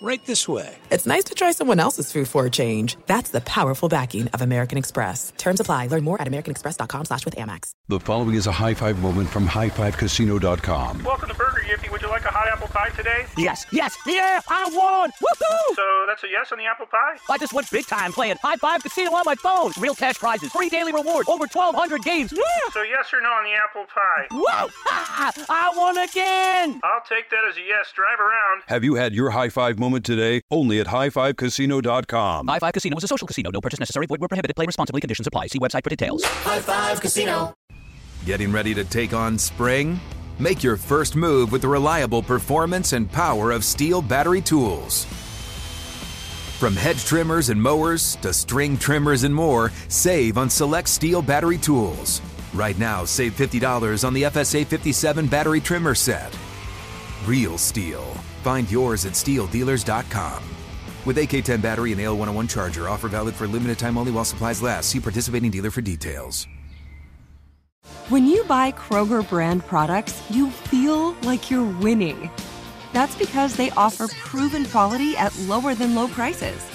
Right this way. it's nice to try someone else's food for a change. That's the powerful backing of American Express. Terms apply. Learn more at americanexpress.com slash with Amex. The following is a high five moment from highfivecasino.com. Welcome to Burger Yippee. Would you like a hot apple pie today? Yes, yes, yeah, I won! Woohoo! So that's a yes on the apple pie? I just went big time playing High Five Casino on my phone. Real cash prizes, free daily rewards, over 1,200 games. Yeah! So yes or no on the apple pie? Whoa! Ha! I won again! I'll take that as a yes. Drive around. Have you had your high five moment today? Only at highfivecasino.com. High Five Casino is a social casino. No purchase necessary. Void where prohibited. Play responsibly. Conditions apply. See website for details. High Five Casino. Getting ready to take on spring? Make your first move with the reliable performance and power of STIHL battery tools. From hedge trimmers and mowers to string trimmers and more, save on select STIHL battery tools. Right now, save $50 on the FSA 57 battery trimmer set. Real STIHL. Find yours at stihldealers.com. With AK10 battery and AL101 charger, offer valid for limited time only while supplies last. See participating dealer for details. When you buy Kroger brand products, you feel like you're winning. That's because they offer proven quality at lower than low prices.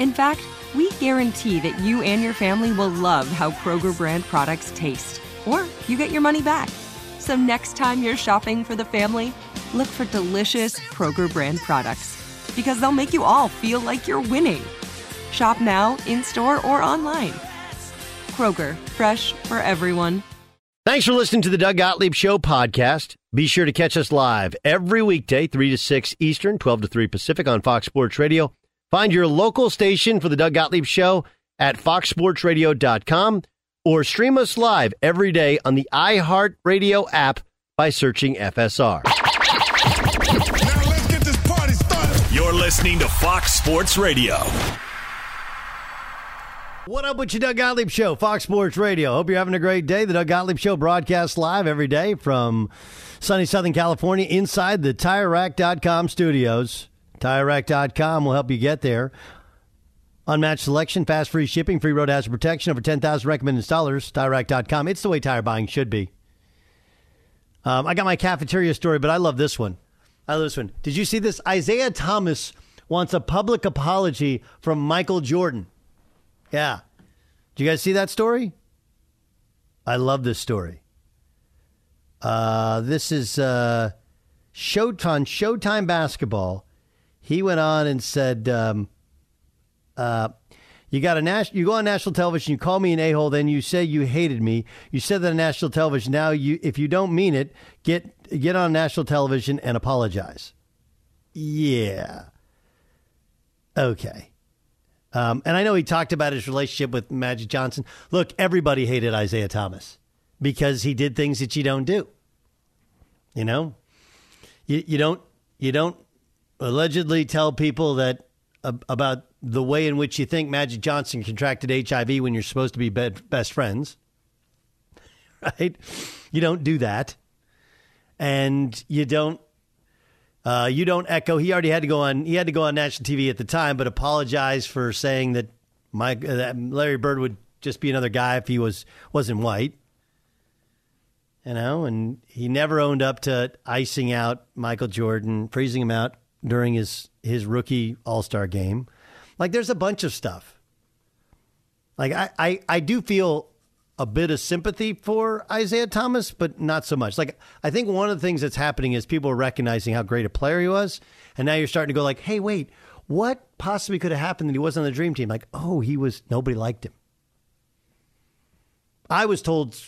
In fact, we guarantee that you and your family will love how Kroger brand products taste, or you get your money back. So next time you're shopping for the family, look for delicious Kroger brand products because they'll make you all feel like you're winning. Shop now, in store, or online. Kroger, fresh for everyone. Thanks for listening to the Doug Gottlieb Show podcast. Be sure to catch us live every weekday, 3 to 6 Eastern, 12 to 3 Pacific on Fox Sports Radio. Find your local station for the Doug Gottlieb Show at foxsportsradio.com or stream us live every day on the iHeartRadio app by searching FSR. Listening to Fox Sports Radio. What up with your Doug Gottlieb Show, Fox Sports Radio? Hope you're having a great day. The Doug Gottlieb Show broadcasts live every day from sunny Southern California inside the TireRack.com studios. TireRack.com will help you get there. Unmatched selection, fast free shipping, free road hazard protection, over 10,000 recommended installers. TireRack.com. It's the way tire buying should be. Um, I got my cafeteria story, but I love this one. I love this one. Did you see this? Isiah Thomas wants a public apology from Michael Jordan. Yeah. Do you guys see that story? I love this story. Uh, this is uh, Showtime, Showtime Basketball. He went on and said, um, uh, "You got a national. You go on national television. You call me an a hole. Then you say you hated me. You said that on national television. Now you, if you don't mean it, get get on national television and apologize." Yeah. Okay. Um, and I know he talked about his relationship with Magic Johnson. Look, everybody hated Isiah Thomas because he did things that you don't do. You know, you, you don't you don't allegedly tell people that uh, about the way in which you think Magic Johnson contracted HIV when you're supposed to be be- best friends. Right? You don't do that, and you don't uh, you don't echo. He already had to go on. He had to go on national TV at the time, but apologize for saying that Mike uh, that Larry Bird would just be another guy if he was wasn't white. You know, and he never owned up to icing out Michael Jordan, freezing him out during his his rookie All Star game. Like, there's a bunch of stuff. Like, I, I I do feel a bit of sympathy for Isiah Thomas, but not so much. Like I think one of the things that's happening is people are recognizing how great a player he was, and now you're starting to go like, "Hey, wait, what possibly could have happened that he wasn't on the dream team?" Like, "Oh, he was nobody liked him." I was told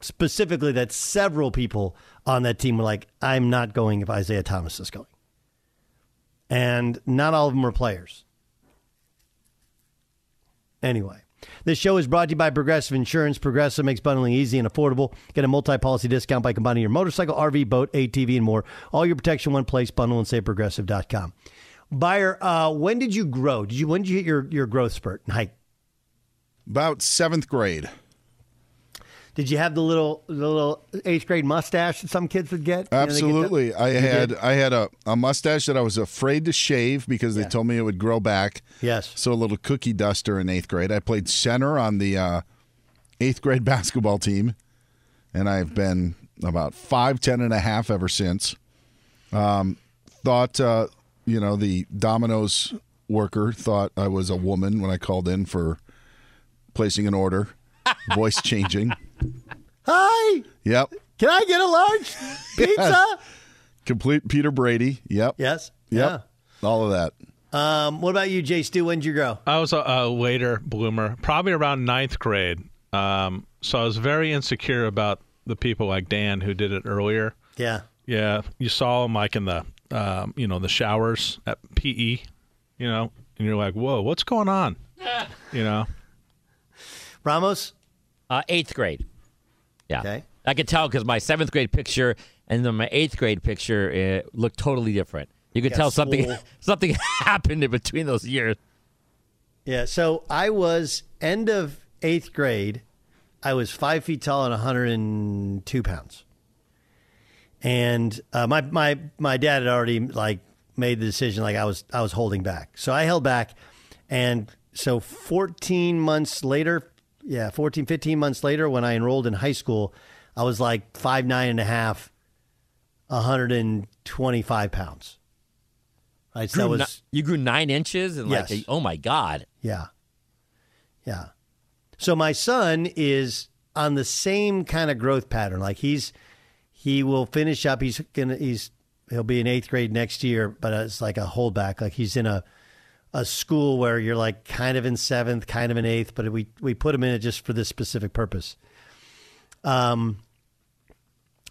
specifically that several people on that team were like, "I'm not going if Isiah Thomas is going," and not all of them were players. Anyway. This show is brought to you by Progressive Insurance. Progressive makes bundling easy and affordable. Get a multi-policy discount by combining your motorcycle, RV, boat, ATV, and more. All your protection one place. Bundle and save progressive.com. Beyer, uh, when did you grow? Did you when did you hit your, your growth spurt height? About seventh grade. Did you have the little the little eighth grade mustache that some kids would get? You know, get Absolutely. I had? I had a, a mustache that I was afraid to shave because they told me it would grow back. Yes. So a little cookie duster in eighth grade. I played center on the uh, eighth grade basketball team. and I've been about five ten and a half ever since. Um, thought uh, you know the Domino's worker thought I was a woman when I called in for placing an order, voice changing. Hi, Yep, can I get a large pizza? complete Peter Brady. Yep, yes. yep, all of that. Um, what about you, Jay Stu? When'd you grow? I was a, a later bloomer, probably around ninth grade. Um, so I was very insecure about the people like Dan who did it earlier. Yeah. Yeah, you saw him like in the, um, you know, the showers at PE, you know, and you're like, whoa, what's going on? You know, Ramos. Uh, eighth grade. Yeah. Okay. I could tell because my seventh grade picture and then my eighth grade picture uh, looked totally different. You could Yeah, tell something swole. something happened in between those years. Yeah. So I was end of eighth grade. I was five feet tall and 102 pounds. And uh, my my my dad had already like made the decision like I was I was holding back. So I held back, and so 14 months later, yeah, 14, 15 months later, when I enrolled in high school, I was like five nine and a half, 125 pounds. Right. So that was ni- you grew nine inches and like a- oh my god. Yeah. Yeah. So my son is on the same kind of growth pattern. Like he's he will finish up. He's gonna he's he'll be in eighth grade next year, but it's like a holdback. Like he's in a a school where you're like kind of in seventh, kind of in eighth, but we we put him in it just for this specific purpose. Um,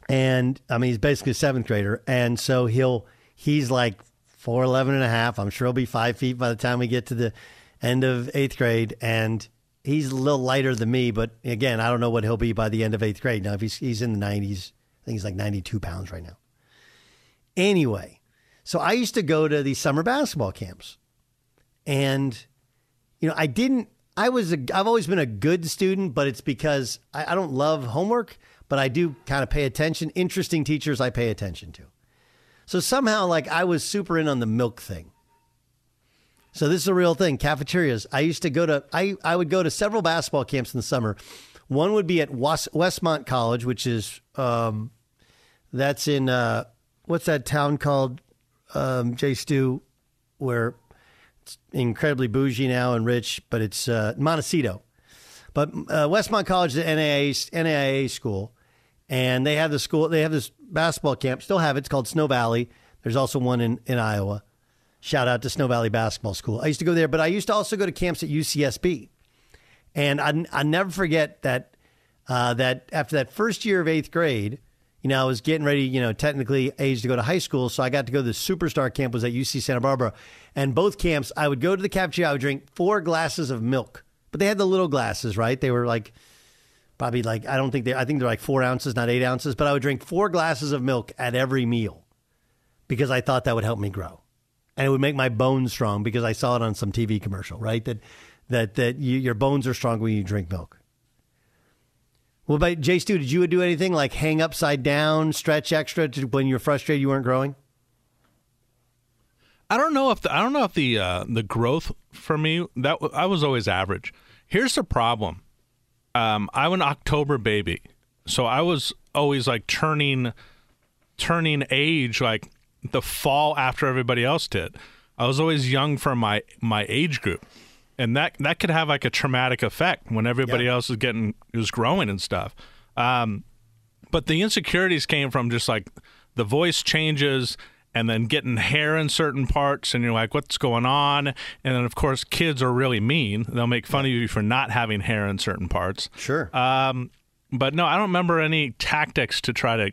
and I mean he's basically a seventh grader, and so he'll he's like four eleven and a half. I'm sure he'll be five feet by the time we get to the end of eighth grade, and he's a little lighter than me. But again, I don't know what he'll be by the end of eighth grade. Now, if he's he's in the nineties, I think he's like ninety two pounds right now. Anyway, so I used to go to these summer basketball camps, and you know I didn't. I was a, I've always been a good student, but it's because I, I don't love homework, but I do kind of pay attention. Interesting teachers I pay attention to. So somehow, like, I was super in on the milk thing. So this is a real thing. Cafeterias. I used to go to. I I would go to several basketball camps in the summer. One would be at Was- Westmont College, which is um, that's in uh, what's that town called? Um, J. Stu, where it's incredibly bougie now and rich, but it's uh, Montecito. But uh, Westmont College is an NAIA, NAIA school, and they have the school. They have this basketball camp. Still have it. It's called Snow Valley. There's also one in, in Iowa. Shout out to Snow Valley Basketball School. I used to go there, but I used to also go to camps at UCSB, and I I never forget that uh, that after that first year of eighth grade, you know, I was getting ready, you know, technically age to go to high school, so I got to go to the superstar camp was at UC Santa Barbara, and both camps I would go to the cafeteria, I would drink four glasses of milk, but they had the little glasses, right? They were like probably like I don't think they I think they're like four ounces, not eight ounces, but I would drink four glasses of milk at every meal because I thought that would help me grow, and it would make my bones strong because I saw it on some TV commercial, right? That that that you, your bones are strong when you drink milk. What about Jay Stu? Did you do anything like hang upside down, stretch extra to, when you're frustrated you weren't growing? I don't know if the, I don't know if the uh, the growth for me that I was always average. Here's the problem. Um, I'm an October baby, so I was always like turning turning age like the fall after everybody else did. I was always young for my my age group, and that that could have like a traumatic effect when everybody Yeah. else is getting is growing and stuff. Um, but the insecurities came from just like the voice changes and then getting hair in certain parts and you're like what's going on and then of course kids are really mean they'll make fun of you for not having hair in certain parts Sure. um, but no i don't remember any tactics to try to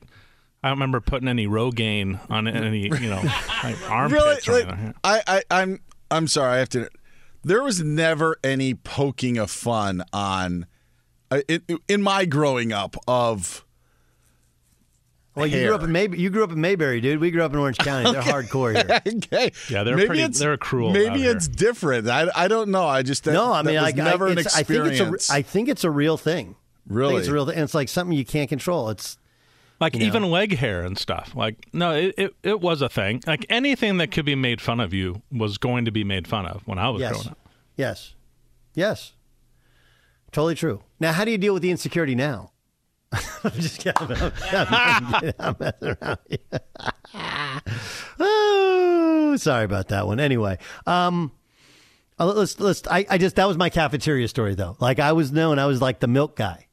i don't remember putting any rogaine on any you know like armpits Really? Like, I, I, I'm, I'm sorry. I have to. There was never any poking of fun on, uh, in, in my growing up of. well, you hair. grew up in Mayberry. You grew up in Mayberry, dude. We grew up in Orange County. They're hardcore here. okay. Yeah, they're maybe pretty- it's, they're cruel out Maybe here. it's different. I, I don't know. I just that, no, I mean, I, like, never I, an it's, I think it's a. I think it's a real thing. I think really, it's a real thing. And it's like something you can't control. It's like you know. even leg hair and stuff like no it, it, it was a thing like anything that could be made fun of you was going to be made fun of when i was yes, growing up yes, yes. Totally true. Now, how do you deal with the insecurity now? I'm just kidding. I'm, I'm, I'm messing around. oh, sorry about that one. Anyway, um, uh, let's let's. I, I just that was my cafeteria story though. Like I was known, I was like the milk guy,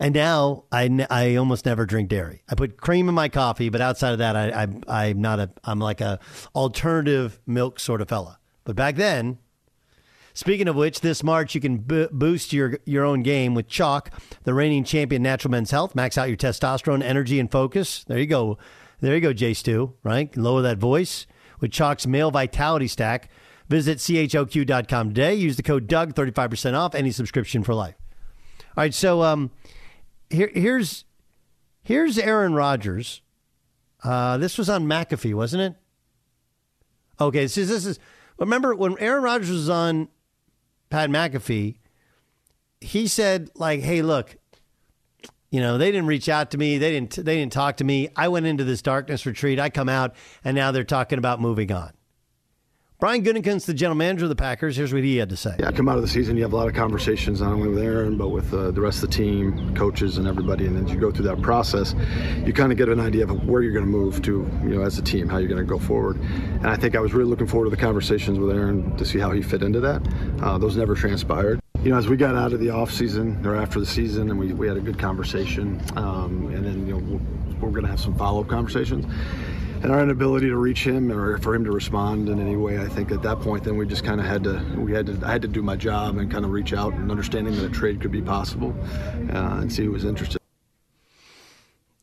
and now I I almost never drink dairy. I put cream in my coffee, but outside of that, I, I I'm not a I'm like a alternative milk sort of fella. But back then, Speaking of which, this March you can bo- boost your your own game with Choq, the reigning champion natural men's health. Max out your testosterone, energy, and focus. There you go. There you go, J Stu, right? Lower that voice with Choq's male vitality stack. Visit choq.com today. Use the code Doug, 35% off any subscription for life. All right, so um, here, here's here's Aaron Rodgers. Uh, this was on McAfee, wasn't it? Okay, this is, this is remember when Aaron Rodgers was on Pat McAfee, he said like, "Hey, look, you know, they didn't reach out to me. They didn't. They didn't talk to me. I went into this darkness retreat. I come out, and now they're talking about moving on." Brian Gutekunst, the general manager of the Packers, here's what he had to say. Yeah, come out of the season, you have a lot of conversations not only with Aaron but with uh, the rest of the team, coaches, and everybody. And as you go through that process, you kind of get an idea of where you're going to move to, you know, as a team, how you're going to go forward. And I think I was really looking forward to the conversations with Aaron to see how he fit into that. Uh, those never transpired. You know, as we got out of the off season or after the season, and we, we had a good conversation, um, and then you know we're, we're going to have some follow up conversations and our inability to reach him or for him to respond in any way, I think at that point, then we just kind of had to, we had to, I had to do my job and kind of reach out and understanding that a trade could be possible uh, and see who was interested.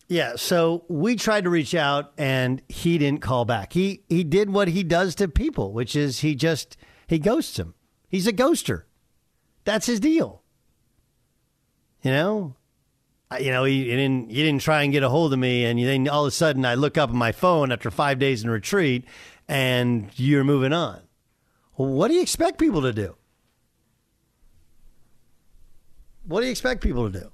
Yeah, so we tried to reach out and he didn't call back. He he did what he does to people, which is he just he ghosts him. He's a ghoster. That's his deal. You know, you know, he, he, didn't he didn't try and get a hold of me, and then all of a sudden I look up at my phone after five days in retreat, and you're moving on. What do you expect people to do? What do you expect people to do?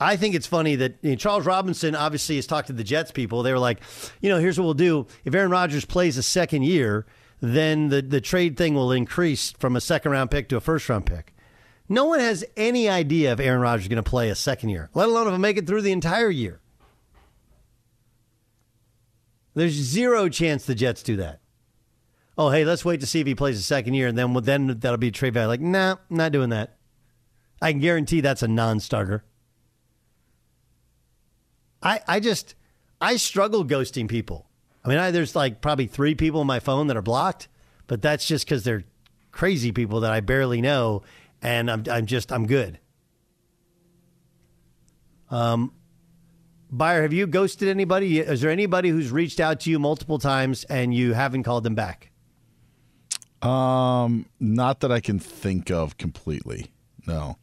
I think it's funny that you know, Charles Robinson obviously has talked to the Jets people. They were like, you know, here's what we'll do: if Aaron Rodgers plays a second year, then the the trade thing will increase from a second round pick to a first round pick. No one has any idea if Aaron Rodgers is going to play a second year, let alone if he'll make it through the entire year. There's zero chance the Jets do that. Oh, hey, let's wait to see if he plays a second year, and then then that'll be a trade value. Like, nah, not doing that. I can guarantee that's a non-starter. I I just I struggle ghosting people. I mean, I, there's like probably three people on my phone that are blocked, but that's just because they're crazy people that I barely know and I'm I'm just I'm good. Um, Beyer, have you ghosted anybody? Is there anybody who's reached out to you multiple times and you haven't called them back? Um, not that I can think of completely. No.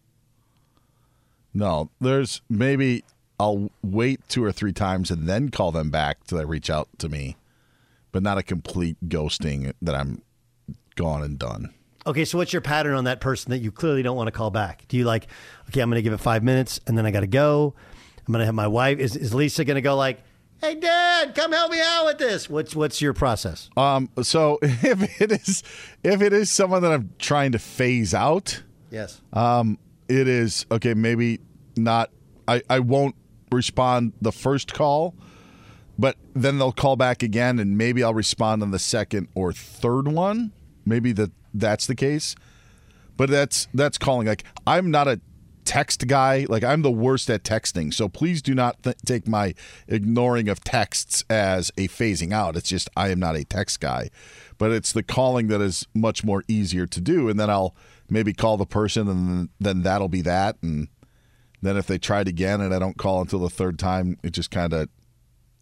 No, there's maybe I'll wait two or three times and then call them back till they reach out to me, but not a complete ghosting that I'm gone and done. Okay, so what's your pattern on that person that you clearly don't want to call back? Do you like, okay, I'm going to give it five minutes and then I got to go. I'm going to have my wife. Is, is Lisa going to go like, hey, Dad, come help me out with this? What's what's your process? Um, so if it is if it is someone that I'm trying to phase out, yes, um, it is okay. Maybe not. I I won't respond the first call, but then they'll call back again, and maybe I'll respond on the second or third one. Maybe that that's the case, but that's that's calling. Like I'm not a text guy. Like I'm the worst at texting. So please do not th- take my ignoring of texts as a phasing out. It's just I am not a text guy. But it's the calling that is much more easier to do and then I'll maybe call the person and then that'll be that and then if they tried again and I don't call until the third time, it just kind of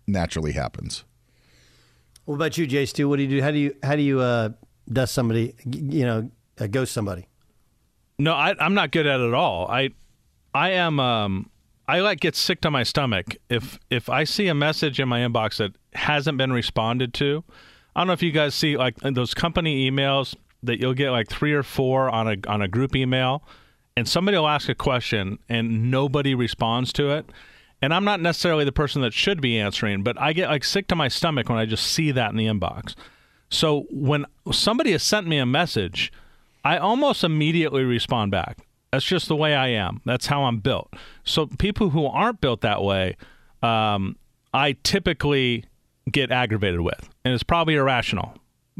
naturally happens. What about you, Jay Stu? What do you do? How do you how do you uh, dust somebody? You know, uh, ghost somebody? No, I, I'm not good at it at all. I, I am. Um, I like get sick to my stomach if if I see a message in my inbox that hasn't been responded to. I don't know if you guys see like those company emails that you'll get like three or four on a on a group email, and somebody will ask a question and nobody responds to it. And I'm not necessarily the person that should be answering, but I get like sick to my stomach when I just see that in the inbox. So when somebody has sent me a message I almost immediately respond back. That's just the way I am. That's how I'm built. So people who aren't built that way, um, I typically get aggravated with, and it's probably irrational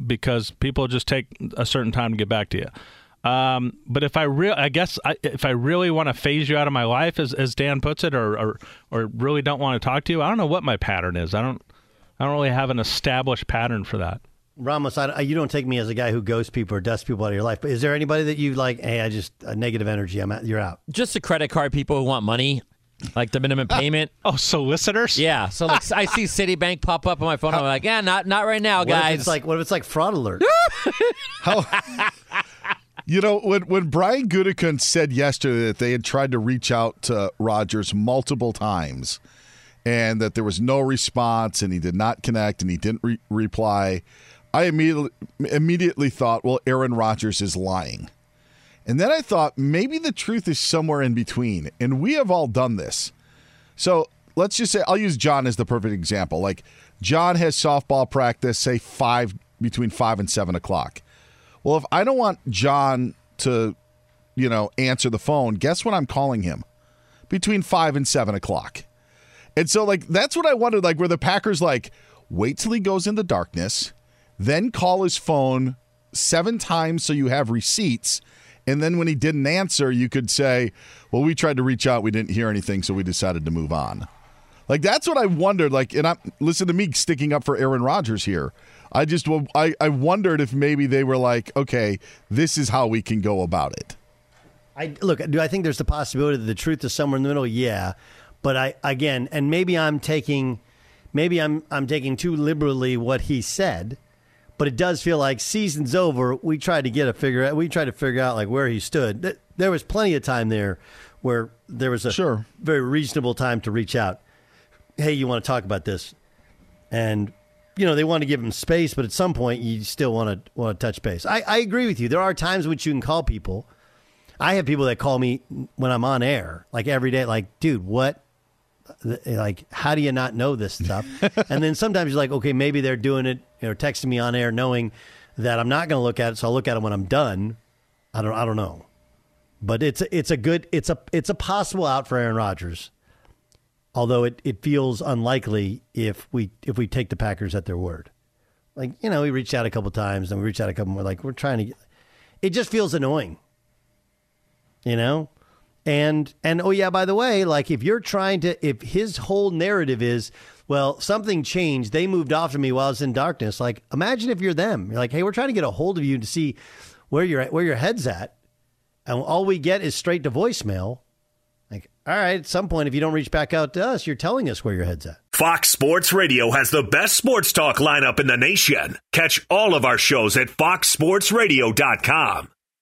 because people just take a certain time to get back to you. Um, but if I real, I guess I, if I really want to phase you out of my life, as as Dan puts it, or, or or really don't want to talk to you, I don't know what my pattern is. I don't I don't really have an established pattern for that. Ramos, I, you don't take me as a guy who ghosts people or dusts people out of your life. But is there anybody that you like? Hey, I just a negative energy. I'm out, you're out. Just the credit card people who want money, like the minimum uh, payment. oh, solicitors? Yeah. So like I see Citibank pop up on my phone. I'm like, yeah, not not right now, What guys. if it's like what if it's like fraud alert? You know, when when Brian Gutekunst said yesterday that they had tried to reach out to Rodgers multiple times, and that there was no response, and he did not connect, and he didn't re- reply, I immediately immediately thought, well, Aaron Rodgers is lying, and then I thought maybe the truth is somewhere in between, and we have all done this. So let's just say I'll use John as the perfect example. Like John has softball practice, say five between five and seven o'clock. Well, if I don't want John to, you know, answer the phone, guess when I'm calling him? Between five and seven o'clock. And so, like, that's what I wondered, like, where the Packers, like, wait till he goes in the darkness, then call his phone seven times so you have receipts. And then when he didn't answer, you could say, well, we tried to reach out, we didn't hear anything, so we decided to move on. Like, that's what I wondered. Like, and I listen to me sticking up for Aaron Rodgers here. I just I, I wondered if maybe they were like, okay, this is how we can go about it. I look. Do I think there's the possibility that the truth is somewhere in the middle? Yeah, but I again, and maybe I'm taking, maybe I'm I'm taking too liberally what he said, but it does feel like season's over. We tried to get a figure out. We tried to figure out like where he stood. There was plenty of time there where there was a sure. very reasonable time to reach out. Hey, you want to talk about this? And you know they want to give him space, but at some point you still want to want to touch base. I, I agree with you. There are times which you can call people. I have people that call me when I'm on air, like every day, like, dude, what? Like, how do you not know this stuff? and then sometimes you're like, okay, maybe they're doing it, you know, texting me on air, knowing that I'm not going to look at it, so I'll look at it when I'm done. I don't, I don't know, but it's it's a good, it's a it's a possible out for Aaron Rodgers. Although it, it feels unlikely if we if we take the Packers at their word. Like you know, we reached out a couple times, and we reached out a couple more. Like we're trying to, get, it just feels annoying you know and and oh yeah by the way like if you're trying to if his whole narrative is well something changed they moved off to me while i was in darkness like imagine if you're them you're like hey we're trying to get a hold of you to see where you're at where your head's at and all we get is straight to voicemail like all right at some point if you don't reach back out to us you're telling us where your head's at Fox Sports Radio has the best sports talk lineup in the nation. Catch all of our shows at foxsportsradio.com.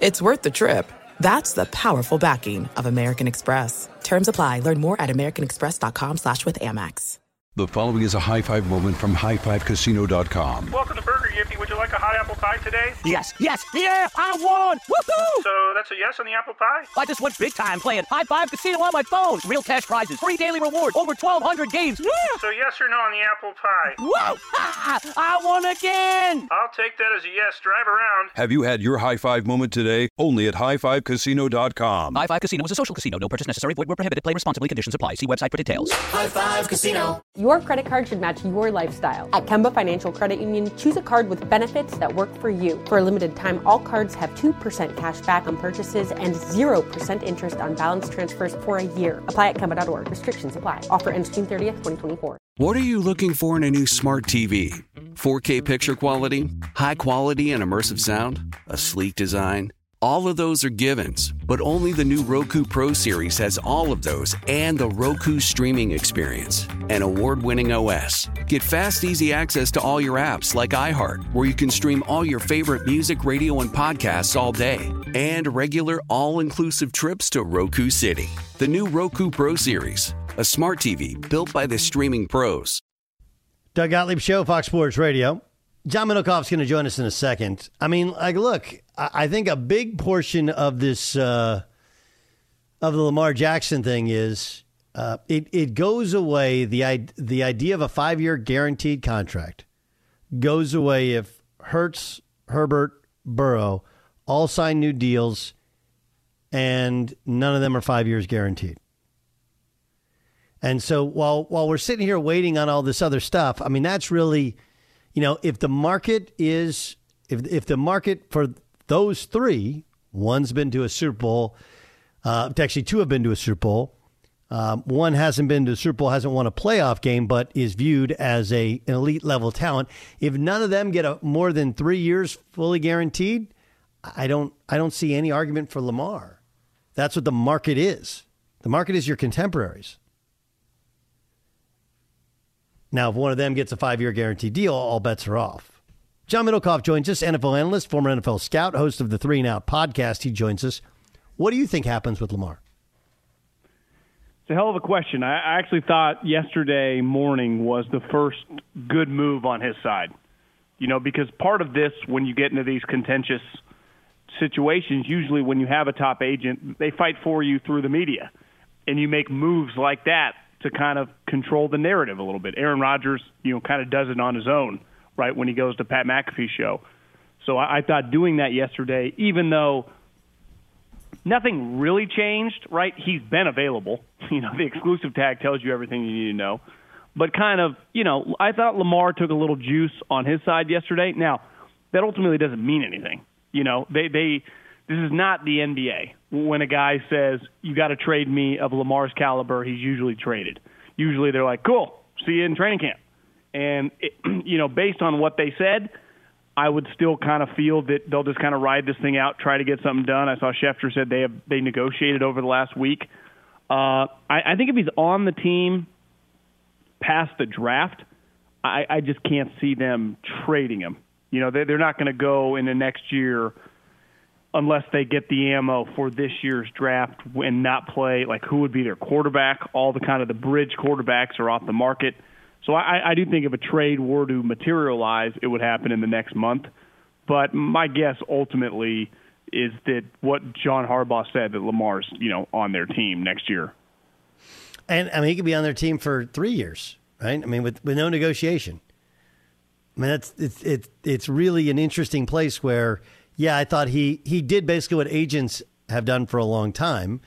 It's worth the trip. That's the powerful backing of American Express. Terms apply. Learn more at americanexpress.com slash with Amex. The following is a high five moment from highfivecasino.com. Welcome to Burger Yippee. Would you like a hot apple pie today? Yes, yes, yeah, I won! Woohoo! So that's a yes on the apple pie? I just went big time playing High Five Casino on my phone. Real cash prizes, free daily rewards, over 1,200 games. Yeah! So yes or no on the apple pie? Whoa! Ha! I won again! I'll take that as a yes. Drive around. Have you had your high five moment today? Only at highfivecasino.com. High Five Casino is a social casino. No purchase necessary. Void where prohibited. Play responsibly. Conditions apply. See website for details. High Five Casino. Your credit card should match your lifestyle. At Kemba Financial Credit Union, choose a card with benefits that work for you. For a limited time, all cards have 2% cash back on purchases and 0% interest on balance transfers for a year. Apply at Kemba.org. Restrictions apply. Offer ends June 30th, 2024. What are you looking for in a new smart TV? 4K picture quality? High quality and immersive sound? A sleek design? All of those are givens, but only the new Roku Pro series has all of those and the Roku streaming experience, an award winning OS. Get fast, easy access to all your apps like iHeart, where you can stream all your favorite music, radio, and podcasts all day, and regular all inclusive trips to Roku City. The new Roku Pro series, a smart TV built by the streaming pros. Doug Gottlieb Show, Fox Sports Radio. John Middlekauff's going to join us in a second. I mean, like, look, I think a big portion of this uh, of the Lamar Jackson thing is uh, it it goes away the the idea of a five year guaranteed contract goes away if Hurts, Herbert, Burrow all sign new deals, and none of them are five years guaranteed. And so while while we're sitting here waiting on all this other stuff, I mean that's really, you know, if the market is if if the market for those three, one's been to a Super Bowl, uh, actually two have been to a Super Bowl. Um, one hasn't been to a Super Bowl, hasn't won a playoff game, but is viewed as a an elite level talent. If none of them get a more than three years fully guaranteed, I don't I don't see any argument for Lamar. That's what the market is. The market is your contemporaries. Now, if one of them gets a five year guarantee deal, all bets are off. John Middlekauff joins us, NFL analyst, former NFL scout, host of the Three and Out podcast. He joins us. What do you think happens with Lamar? It's a hell of a question. I I actually thought yesterday morning was the first good move on his side. You know, because part of this, when you get into these contentious situations, usually when you have a top agent, they fight for you through the media. And you make moves like that to kind of control the narrative a little bit. Aaron Rodgers, you know, kind of does it on his own, right, when he goes to Pat McAfee's show. So I, I thought doing that yesterday, even though nothing really changed, right? He's been available. You know, the exclusive tag tells you everything you need to know. But kind of, you know, I thought Lamar took a little juice on his side yesterday. Now, that ultimately doesn't mean anything. You know, they they this is not the NBA. When a guy says you got to trade me of Lamar's caliber, he's usually traded. Usually they're like, "Cool, see you in training camp." And it, you know, based on what they said, I would still kind of feel that they'll just kind of ride this thing out, try to get something done. I saw Schefter said they have they negotiated over the last week. Uh, I, I think if he's on the team past the draft, I, I just can't see them trading him. You know, they, they're not going to go in the next year unless they get the ammo for this year's draft and not play like who would be their quarterback. All the kind of the bridge quarterbacks are off the market. So I, I do think if a trade were to materialize, it would happen in the next month. But my guess ultimately is that what John Harbaugh said that Lamar's you know on their team next year. And I mean, he could be on their team for three years, right? I mean, with, with no negotiation. I mean, that's it's it's it's really an interesting place where, yeah, I thought he he did basically what agents have done for a long time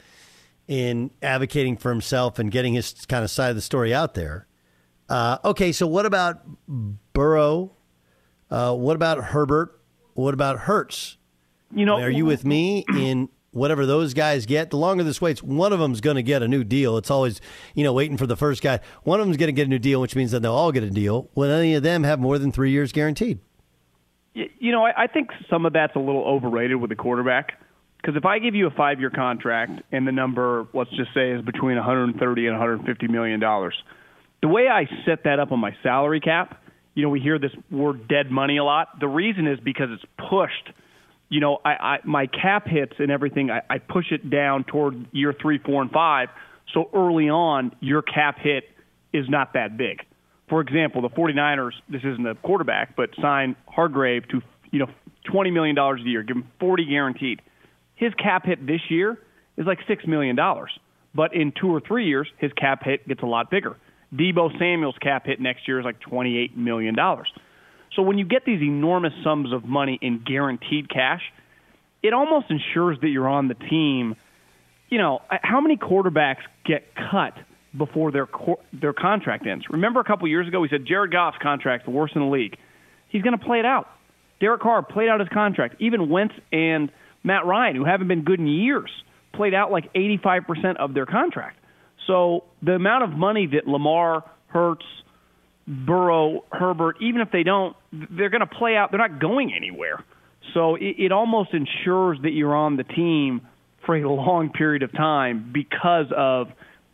in advocating for himself and getting his kind of side of the story out there. Uh, okay, so what about Burrow? Uh, what about Herbert? What about Hurts? You know, are you with me in whatever those guys get? The longer this waits, one of them's going to get a new deal. It's always, you know, waiting for the first guy. One of them's going to get a new deal, which means that they'll all get a deal. Will any of them have more than three years guaranteed? You know, I, I think some of that's a little overrated with the quarterback. Because if I give you a five-year contract and the number, let's just say, is between 130 and 150 million dollars, the way I set that up on my salary cap, you know, we hear this word "dead money" a lot. The reason is because it's pushed. You know, I, I my cap hits and everything. I, I push it down toward year three, four, and five. So early on, your cap hit is not that big. For example, the 49ers, this isn't a quarterback, but sign Hargrave to, you know, $20 million a year, give him 40 guaranteed. His cap hit this year is like $6 million. But in two or three years, his cap hit gets a lot bigger. Deebo Samuel's cap hit next year is like $28 million. So when you get these enormous sums of money in guaranteed cash, it almost ensures that you're on the team. You know, uh, how many quarterbacks get cut before their cor- their contract ends? Remember a couple years ago we said Jared Goff's contract's the worst in the league. He's going to play it out. Derek Carr played out his contract. Even Wentz and Matt Ryan, who haven't been good in years, played out like 85% of their contract. So the amount of money that Lamar, Hurts, Burrow, Herbert, even if they don't, they're going to play out. They're not going anywhere. So it, it almost ensures that you're on the team for a long period of time because of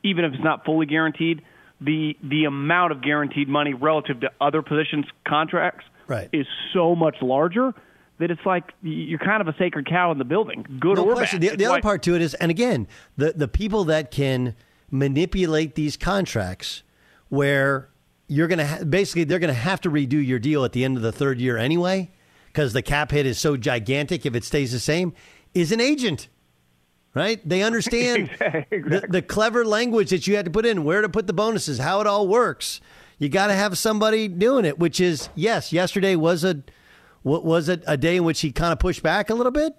even if it's not fully guaranteed, the the amount of guaranteed money relative to other positions contracts right. is so much larger that it's like you're kind of a sacred cow in the building, good no or question. bad. The, the other like- part to it is, and again, the the people that can manipulate these contracts, where you're going to ha- basically they're going to have to redo your deal at the end of the third year anyway, because the cap hit is so gigantic if it stays the same, is an agent. Right? They understand the, the clever language that you had to put in, where to put the bonuses, how it all works. You got to have somebody doing it, which is yes. Yesterday was a what was it a day in which he kind of pushed back a little bit.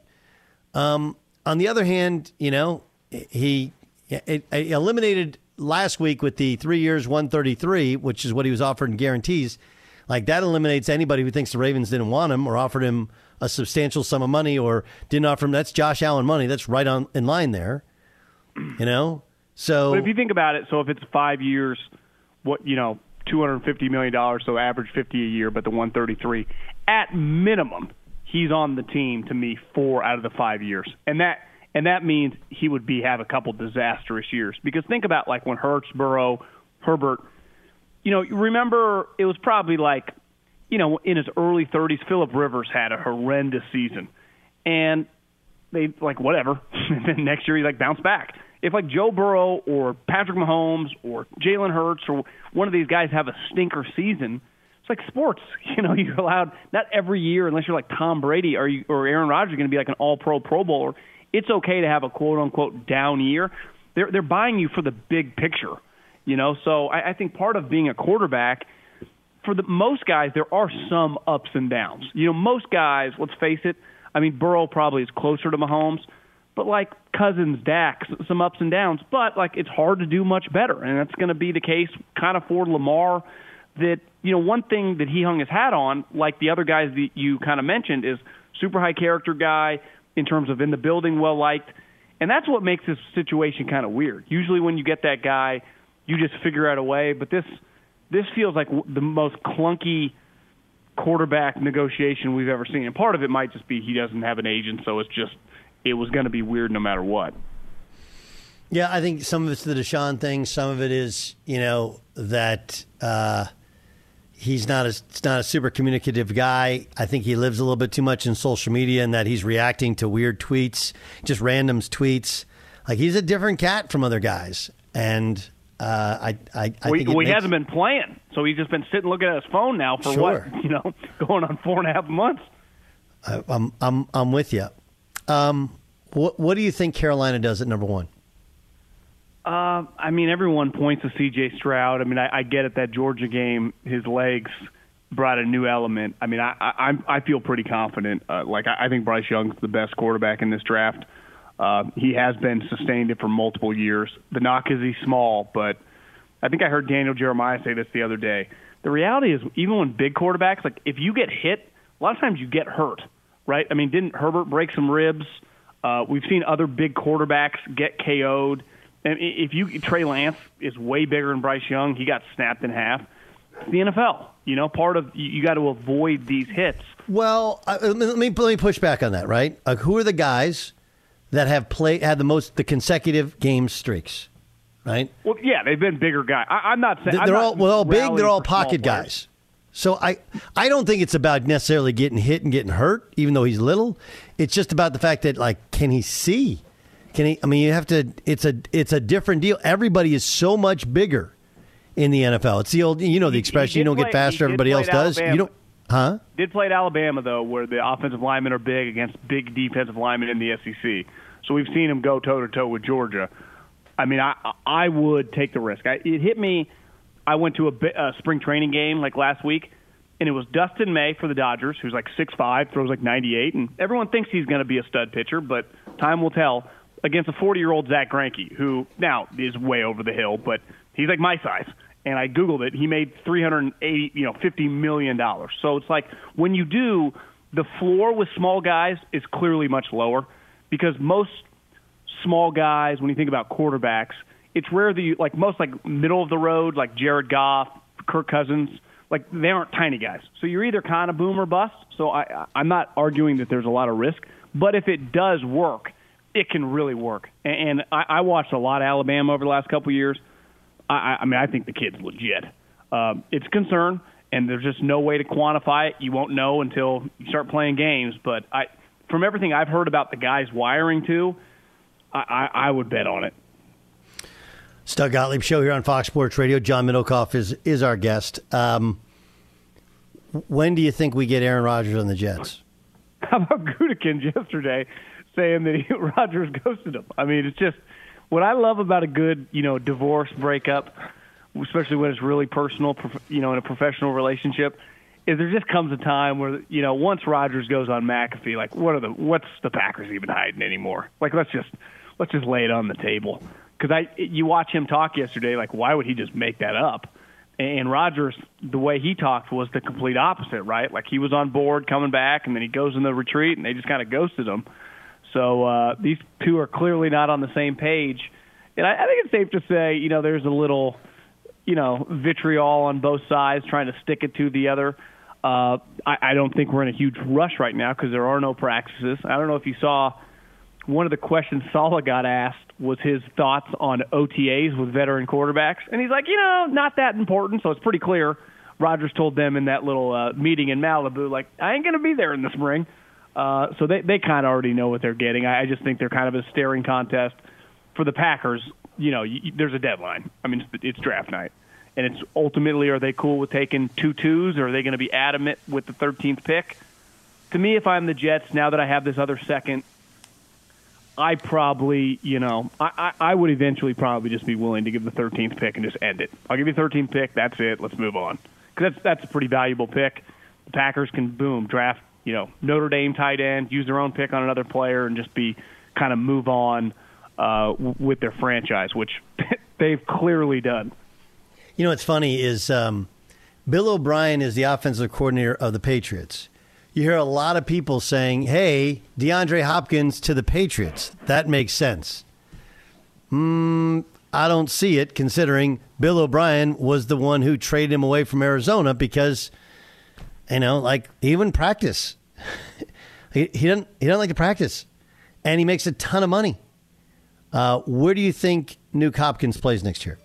Um, on the other hand, you know, he it, it eliminated last week with the three years, 133, which is what he was offered in guarantees. Like that eliminates anybody who thinks the Ravens didn't want him or offered him a substantial sum of money or didn't offer him. That's Josh Allen money. That's right on in line there. You know, so But if you think about it, so if it's five years, what you know, two hundred fifty million dollars, so average fifty a year, but the one thirty three, at minimum, he's on the team to me four out of the five years, and that and that means he would be have a couple disastrous years. Because think about like when Hurts, Burrow, Herbert, you know, remember it was probably like, you know, in his early thirties, Philip Rivers had a horrendous season, and they like whatever. and then next year he like bounced back. If like Joe Burrow or Patrick Mahomes or Jalen Hurts or one of these guys have a stinker season, it's like sports. You know, you're allowed not every year unless you're like Tom Brady or you, or Aaron Rodgers going to be like an All Pro Pro Bowler. It's okay to have a quote unquote down year. They're they're buying you for the big picture. You know, so I, I think part of being a quarterback for the most guys, there are some ups and downs. You know, most guys, let's face it. I mean, Burrow probably is closer to Mahomes, but like Cousins, Dak, some ups and downs. But like, it's hard to do much better, and that's going to be the case kind of for Lamar. That you know, one thing that he hung his hat on, like the other guys that you kind of mentioned, is super high character guy in terms of in the building, well liked, and that's what makes this situation kind of weird. Usually, when you get that guy, you just figure out a way. But this this feels like the most clunky quarterback negotiation we've ever seen. And part of it might just be he doesn't have an agent, so it's just it was going to be weird no matter what. Yeah, I think some of it's the Deshaun thing. Some of it is, you know, that uh, he's not a not a super communicative guy. I think he lives a little bit too much in social media, and that he's reacting to weird tweets, just randoms tweets. Like he's a different cat from other guys, and uh, I, I, I well, think well, he makes... hasn't been playing, so he's just been sitting looking at his phone now for Sure. what you know, going on four and a half months. I, I'm I'm I'm with you. Um, what what do you think Carolina does at number one? Uh, I mean, everyone points to C.J. Stroud. I mean, I, I get it that Georgia game, his legs brought a new element. I mean, I I, I'm- feel pretty confident. Uh, like I, I think Bryce Young's the best quarterback in this draft. Uh, he has been sustained it for multiple years. The knock is he's small, but I think I heard Daniel Jeremiah say this the other day. The reality is, even when big quarterbacks, like if you get hit, a lot of times you get hurt, right? I mean, didn't Herbert break some ribs? Uh, we've seen other big quarterbacks get KO'd. And if you Trey Lance is way bigger than Bryce Young, he got snapped in half. It's the NFL, you know, part of you, got to avoid these hits. Well, uh, I, let, me, let me push back on that. Right? Like, who are the guys that have played had the most the consecutive game streaks? Right? Well, yeah, they've been bigger guys. I, I'm not saying They're all well all big. They're all pocket guys. So I I don't think it's about necessarily getting hit and getting hurt, even though he's little. It's just about the fact that like, can he see? Can he? I mean, you have to. It's a it's a different deal. Everybody is so much bigger in the NFL. It's the old you know the expression. You don't play- get faster. Everybody else does. Alabama. You don't. Huh? Did play at Alabama though, where the offensive linemen are big against big defensive linemen in the SEC. So we've seen him go toe to toe with Georgia. I mean, I I would take the risk. I, it hit me. I went to a, a spring training game like last week, and it was Dustin May for the Dodgers, who's like six five, throws like 98, and everyone thinks he's going to be a stud pitcher, but time will tell. Against a 40 year old Zack Greinke, who now is way over the hill, but he's like my size. And I googled it. He made 380, you know, 50 million dollars. So it's like when you do, the floor with small guys is clearly much lower because most small guys, when you think about quarterbacks, it's rare that you like most like middle of the road, like Jared Goff, Kirk Cousins. like they aren't tiny guys. So you're either kind of boom or bust. So I, I'm not arguing that there's a lot of risk, but if it does work, it can really work. And, and I, I watched a lot of Alabama over the last couple of years. I, I mean, I think the kid's legit. Um, it's a concern, and there's just no way to quantify it. You won't know until you start playing games. But I, from everything I've heard about the guy's wiring too, I, I, I would bet on it. Doug Gottlieb show here on Fox Sports Radio. John Middlekauff is is our guest. Um, when do you think we get Aaron Rodgers on the Jets? How about Gutekunst yesterday saying that he, Rodgers ghosted him? I mean, it's just what I love about a good, you know, divorce breakup, especially when it's really personal, you know, in a professional relationship, is there just comes a time where you know once Rodgers goes on McAfee, like what are the what's the Packers even hiding anymore? Like let's just let's just lay it on the table because I you watch him talk yesterday, like why would he just make that up? And Rodgers, the way he talked was the complete opposite, right? Like he was on board coming back, and then he goes in the retreat, and they just kind of ghosted him. So uh, these two are clearly not on the same page, and I, I think it's safe to say, you know, there's a little, you know, vitriol on both sides trying to stick it to the other. Uh, I, I don't think we're in a huge rush right now because there are no practices. I don't know if you saw one of the questions Saleh got asked was his thoughts on OTAs with veteran quarterbacks, and he's like, you know, not that important. So it's pretty clear. Rodgers told them in that little uh, meeting in Malibu, like, I ain't going to be there in the spring. Uh, so they they kind of already know what they're getting. I, I just think they're kind of a staring contest for the Packers. You know, you, there's a deadline. I mean, it's, it's draft night, and it's ultimately are they cool with taking two twos, or are they going to be adamant with the 13th pick? To me, if I'm the Jets, now that I have this other second I probably, you know, I, I, I would eventually probably just be willing to give the 13th pick and just end it. I'll give you 13th pick. That's it. Let's move on. Because that's, that's a pretty valuable pick. The Packers can, boom, draft, you know, Notre Dame tight end, use their own pick on another player, and just be kind of move on uh, with their franchise, which they've clearly done. You know what's funny is um, Bill O'Brien is the offensive coordinator of the Patriots you hear a lot of people saying, hey, DeAndre Hopkins to the Patriots. That makes sense. Mm, I don't see it considering Bill O'Brien was the one who traded him away from Arizona because, you know, like wouldn't practice. He, he doesn't he doesn't like to practice. And he makes a ton of money. Uh, where do you think Nuke Hopkins plays next year?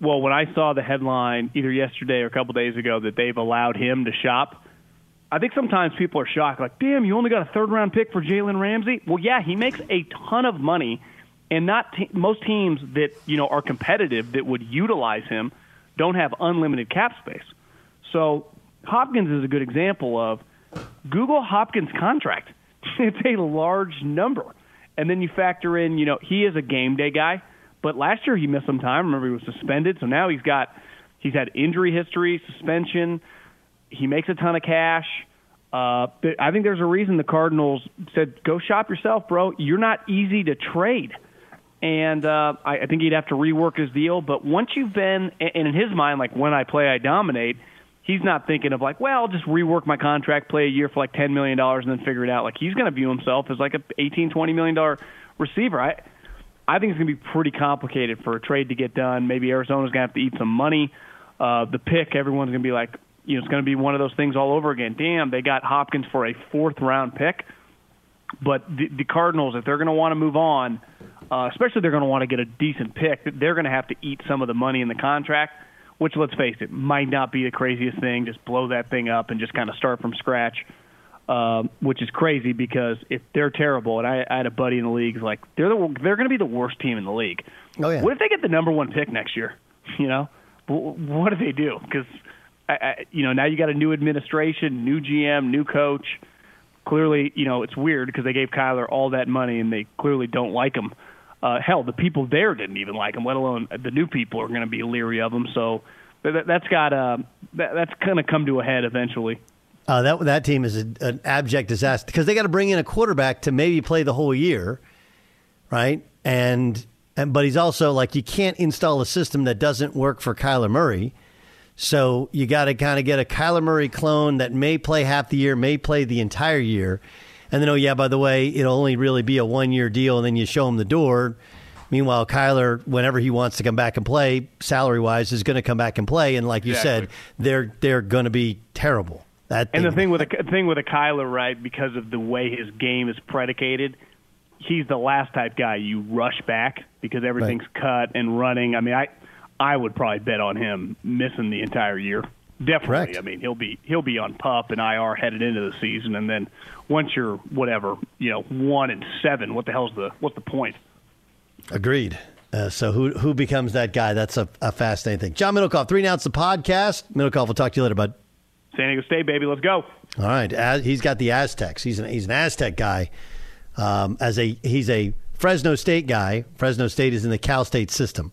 Well, when I saw the headline either yesterday or a couple days ago that they've allowed him to shop, I think sometimes people are shocked, like, damn, you only got a third round pick for Jalen Ramsey. Well, yeah, he makes a ton of money, and not most teams that you know are competitive that would utilize him don't have unlimited cap space. So Hopkins is a good example of Google Hopkins' contract. it's a large number, and then you factor in, you know, he is a game day guy, but last year he missed some time. Remember, he was suspended, so now he's got he's had injury history, suspension he makes a ton of cash. Uh, I think there's a reason the Cardinals said, "Go shop yourself, bro. You're not easy to trade." And uh, I, I think he'd have to rework his deal. But once you've been, and in his mind, like when I play, I dominate. He's not thinking of like, well, I'll just rework my contract, play a year for like ten million dollars, and then figure it out. Like he's going to view himself as like a eighteen, twenty million dollar receiver. I, I think it's going to be pretty complicated for a trade to get done. Maybe Arizona's going to have to eat some money. Uh, the pick, everyone's going to be like, you know, it's going to be one of those things all over again. Damn, they got Hopkins for a fourth round pick. But the, the Cardinals, if they're going to want to move on, uh, especially if they're going to want to get a decent pick, they're going to have to eat some of the money in the contract, which, let's face it, might not be the craziest thing. Just blow that thing up and just kind of start from scratch, uh, which is crazy because if they're terrible, and I, I had a buddy in the league like they're the, they're going to be the worst team in the league. Oh yeah. What if they get the number one pick next year? You know, what do they do? Because I, I, you know, now you got a new administration, new GM, new coach. Clearly, you know, it's weird because they gave Kyler all that money and they clearly don't like him. Uh, hell, the people there didn't even like him, let alone the new people are going to be leery of him. So that, that's got uh, that, that's going to come to a head eventually. Uh, that that team is a, an abject disaster because they got to bring in a quarterback to maybe play the whole year, right? And and but he's also like you can't install a system that doesn't work for Kyler Murray. So you got to kind of get a Kyler Murray clone that may play half the year, may play the entire year. And then, oh, yeah, by the way, it'll only really be a one year deal, and then you show him the door. Meanwhile, Kyler, whenever he wants to come back and play, salary wise, is going to come back and play. And like you Exactly. said, they're they're going to be terrible. That And the thing with a thing with a Kyler, right? Because of the way his game is predicated, he's the last type guy you rush back because everything's cut and running. I mean, I I would probably bet on him missing the entire year. Definitely. Correct. I mean, he'll be he'll be on pup and IR headed into the season, and then once you're whatever, you know, one and seven, what the hell's the what's the point? Agreed. Uh, so who who becomes that guy? That's a, a fascinating thing. John Middlekauff, three announced the podcast. Middlekauff, we'll talk to you later, bud. San Diego State, baby, let's go. All right, Az- he's got the Aztecs. He's an he's an Aztec guy. Um, as a he's a Fresno State guy. Fresno State is in the Cal State system.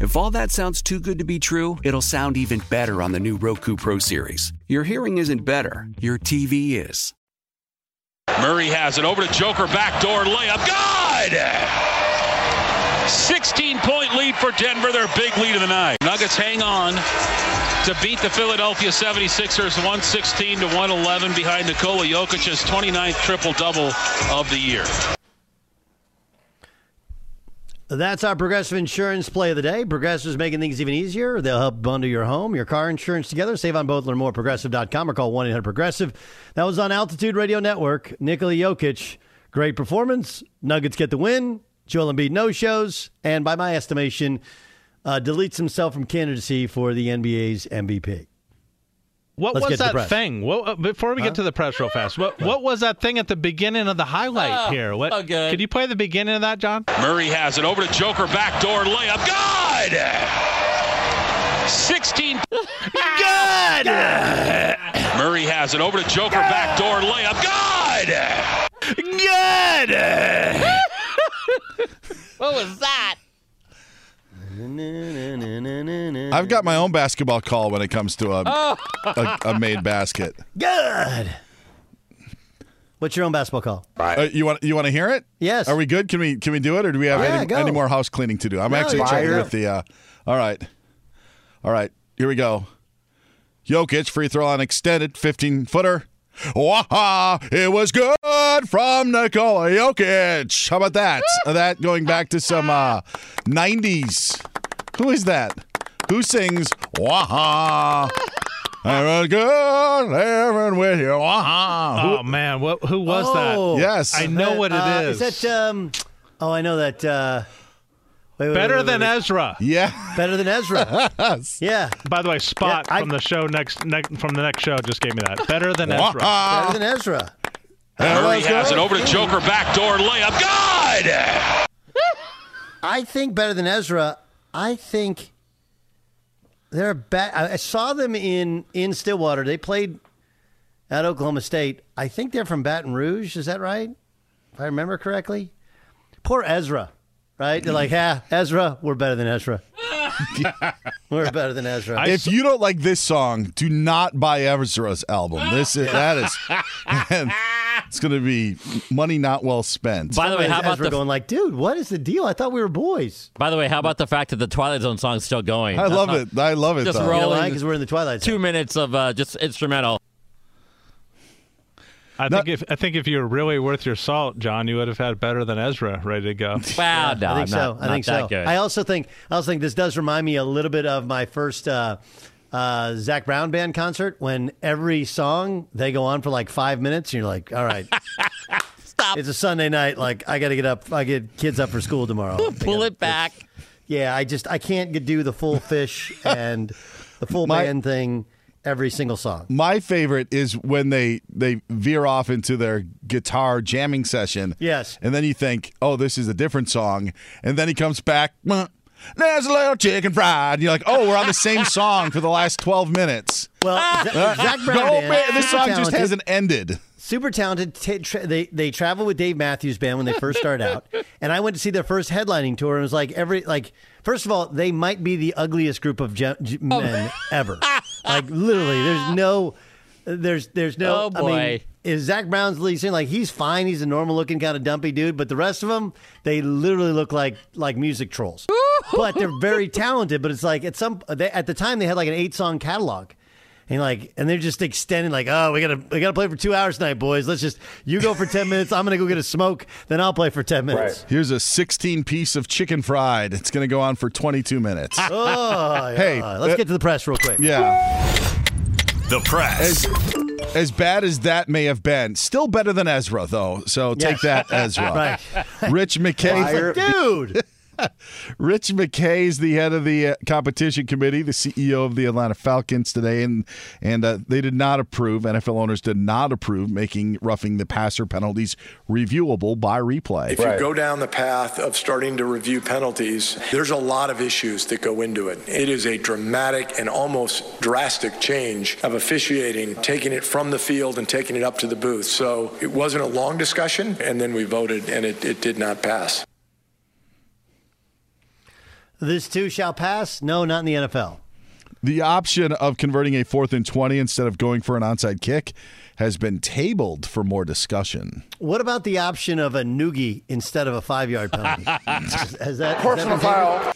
If all that sounds too good to be true, it'll sound even better on the new Roku Pro Series. Your hearing isn't better, your TV is. Murray has it over to Joker backdoor layup. God! 16 point lead for Denver, their big lead of the night. Nuggets hang on to beat the Philadelphia 76ers 116 to 111 behind Nikola Jokic's 29th triple double of the year. That's our Progressive Insurance play of the day. Progressive's making things even easier. They'll help bundle your home, your car insurance together. Save on both. Learn more at progressive.com or call 1 800 Progressive. That was on Altitude Radio Network. Nikola Jokic, great performance. Nuggets get the win. Joel Embiid no shows. And by my estimation, uh, deletes himself from candidacy for the NBA's MVP. What Let's was get to the that thing? What, uh, before we Huh? get to the press real fast, what what was that thing at the beginning of the highlight Oh, here? What? oh, good. Could you play the beginning of that, John? Murray has it over to Joker backdoor layup. Good! 16. Good! Murray has it over to Joker backdoor layup. Good! Good! What was that? I've got my own basketball call when it comes to a, Oh. a, a made basket. Good. What's your own basketball call? Uh, you want you want to hear it? Yes. Are we good? Can we can we do it, or do we have Yeah, any, any more house cleaning to do? I'm No, actually checking with the. Uh, all right, all right. Here we go. Jokic free throw on extended 15 footer. Waha! It was good from Nikola Jokic. How about that? that going back to some uh, 90s. Who is that? Who sings Waha? I was good living with you. Waha. Oh man, what? Who was Oh, that? Yes. I know what it Uh, is. Is that um? Oh, I know that. Uh, wait, wait, Better wait, wait, than wait. Ezra. Yeah. Better than Ezra. yeah. By the way, Spot Yeah, I- from the show next, next from the next show just gave me that. Better than Ezra. Better than Ezra. Murray has it over to Joker backdoor layup. God. I think better than Ezra. I think they're back. I I saw them in in Stillwater. They played at Oklahoma State. I think they're from Baton Rouge. Is that right? If I remember correctly. Poor Ezra, right? They're like, yeah, Ezra, we're better than Ezra. we're better than Ezra. if you don't like this song, do not buy Ezra's album. This is that is, man, it's going to be money not well spent. By the way, how about Ezra the going like, dude, what is the deal? I thought we were boys. By the way, how about the fact that the Twilight Zone song's still going? I That's love not- it. I love it. Just though. You know rolling. Because we're in the Twilight Zone. Two minutes of uh, just instrumental. I think if I think if you were really worth your salt, John, you would have had better than Ezra ready to go. Wow, no, I I'm think so. not, I think so. good. I also think I also think this does remind me a little bit of my first uh, uh, Zac Brown band concert when every song they go on for like five minutes and you're like, all right, Stop. it's a Sunday night. Like I got to get up. I get kids up for school tomorrow. Pull it back. Yeah, I just I can't do the full Phish and the full My- band thing every single song. My favorite is when they they veer off into their guitar jamming session. Yes. And then you think, oh, this is a different song. And then he comes back, "Mwah, there's a little chicken fried. And you're like, oh, we're on the same song for the last 12 minutes. Well, Z- Uh, Zac Brown go, band, man, this super song just hasn't ended. super talented. T- tra- they they travel with Dave Matthews Band when they first started out, and I went to see their first headlining tour. And it was like every like first of all, they might be the ugliest group of ge- ge- men ever. like literally, there's no, there's there's no. Oh, I mean, boy. is Zac Brown's lead singer like he's fine? He's a normal looking kind of dumpy dude, but the rest of them they literally look like like music trolls. But they're very talented. But it's like at some they, at the time they had like an eight song catalog. And like, and they're just extending, like, oh, we gotta, we gotta play for two hours tonight, boys. Let's just, you go for ten minutes. I'm gonna go get a smoke, then I'll play for ten minutes. Here's a 16 piece of chicken fried. It's going to go on for 22 minutes. Oh, yeah. Hey, let's uh, get to the press real quick. Yeah. The press. As, as bad as that may have been, still better than Ezra, though. So take Yeah. that, Ezra. Right. Rich McKay. It's like, dude. Rich McKay is the head of the uh, competition committee, the CEO of the Atlanta Falcons today, and and uh, they did not approve. NFL owners did not approve making roughing the passer penalties reviewable by replay. If you go down the path of starting to review penalties, there's a lot of issues that go into it. It is a dramatic and almost drastic change of officiating, taking it from the field and taking it up to the booth. So it wasn't a long discussion, and then we voted, and it, it did not pass. This too shall pass. No, not in the NFL. The option of converting a fourth and 20 instead of going for an onside kick has been tabled for more discussion. What about the option of a noogie instead of a five yard penalty? has, has that Personal has that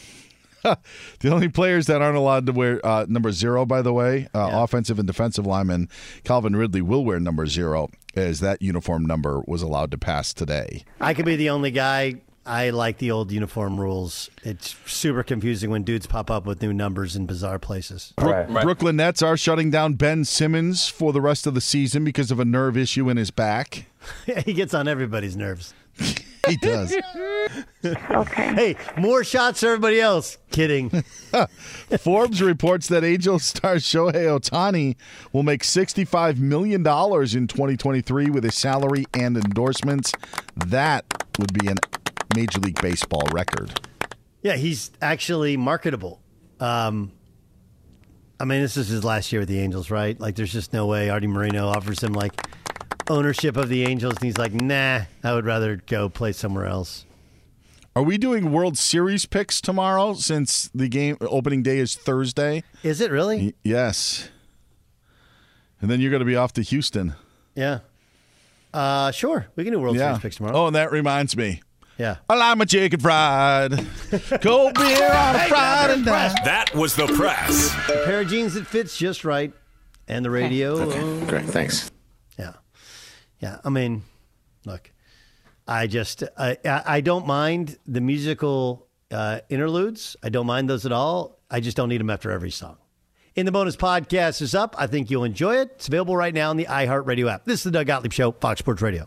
foul. the only players that aren't allowed to wear uh, number zero, by the way, uh, offensive and defensive lineman Calvin Ridley will wear number zero, as that uniform number was allowed to pass today. I could be the only guy. I like the old uniform rules. It's super confusing when dudes pop up with new numbers in bizarre places. Brook- Brooklyn Nets are shutting down Ben Simmons for the rest of the season because of a nerve issue in his back. he gets on everybody's nerves. He does. okay. Hey, more shots for everybody else. Kidding. Forbes reports that Angel star Shohei Ohtani will make $65 million in 2023 with his salary and endorsements. That would be a Major League Baseball record. Yeah, he's actually marketable. Um, I mean, this is his last year with the Angels, right? Like, there's just no way Arte Moreno offers him like ownership of the Angels, and he's like, "Nah, I would rather go play somewhere else." Are we doing World Series picks tomorrow since the game opening day is Thursday? Is it really? Y- yes. And then you're going to be off to Houston. Yeah. Uh, sure, we can do World yeah. Series picks tomorrow. Oh, and that reminds me. Yeah. I like my chicken fried. Cold beer on a Friday night. That was the press. A pair of jeans that fits just right, and the radio. Okay, great, thanks. Yeah, yeah. I mean, look, I just I I I don't mind the musical uh, interludes. I don't mind those at all. I just don't need them after every song. In the bonus podcast is up. I think you'll enjoy it. It's available right now in the iHeartRadio app. This is the Doug Gottlieb Show, Fox Sports Radio.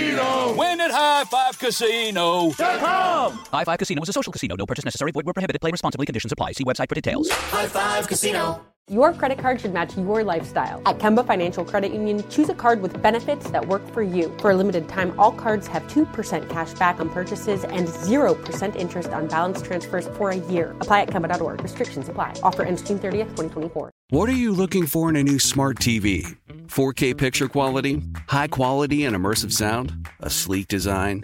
Win High High Five Casino.com. High Five Casino is a social casino. No purchase necessary. Void where prohibited. Play responsibly. Conditions apply. See website for details. High Five Casino. Your credit card should match your lifestyle. At Kemba Financial Credit Union, choose a card with benefits that work for you. For a limited time, all cards have 2% cash back on purchases and 0% interest on balance transfers for a year. Apply at Kemba.org. Restrictions apply. Offer ends June 30th, 2024. What are you looking for in a new smart TV? 4K picture quality? High quality and immersive sound? A sleek design?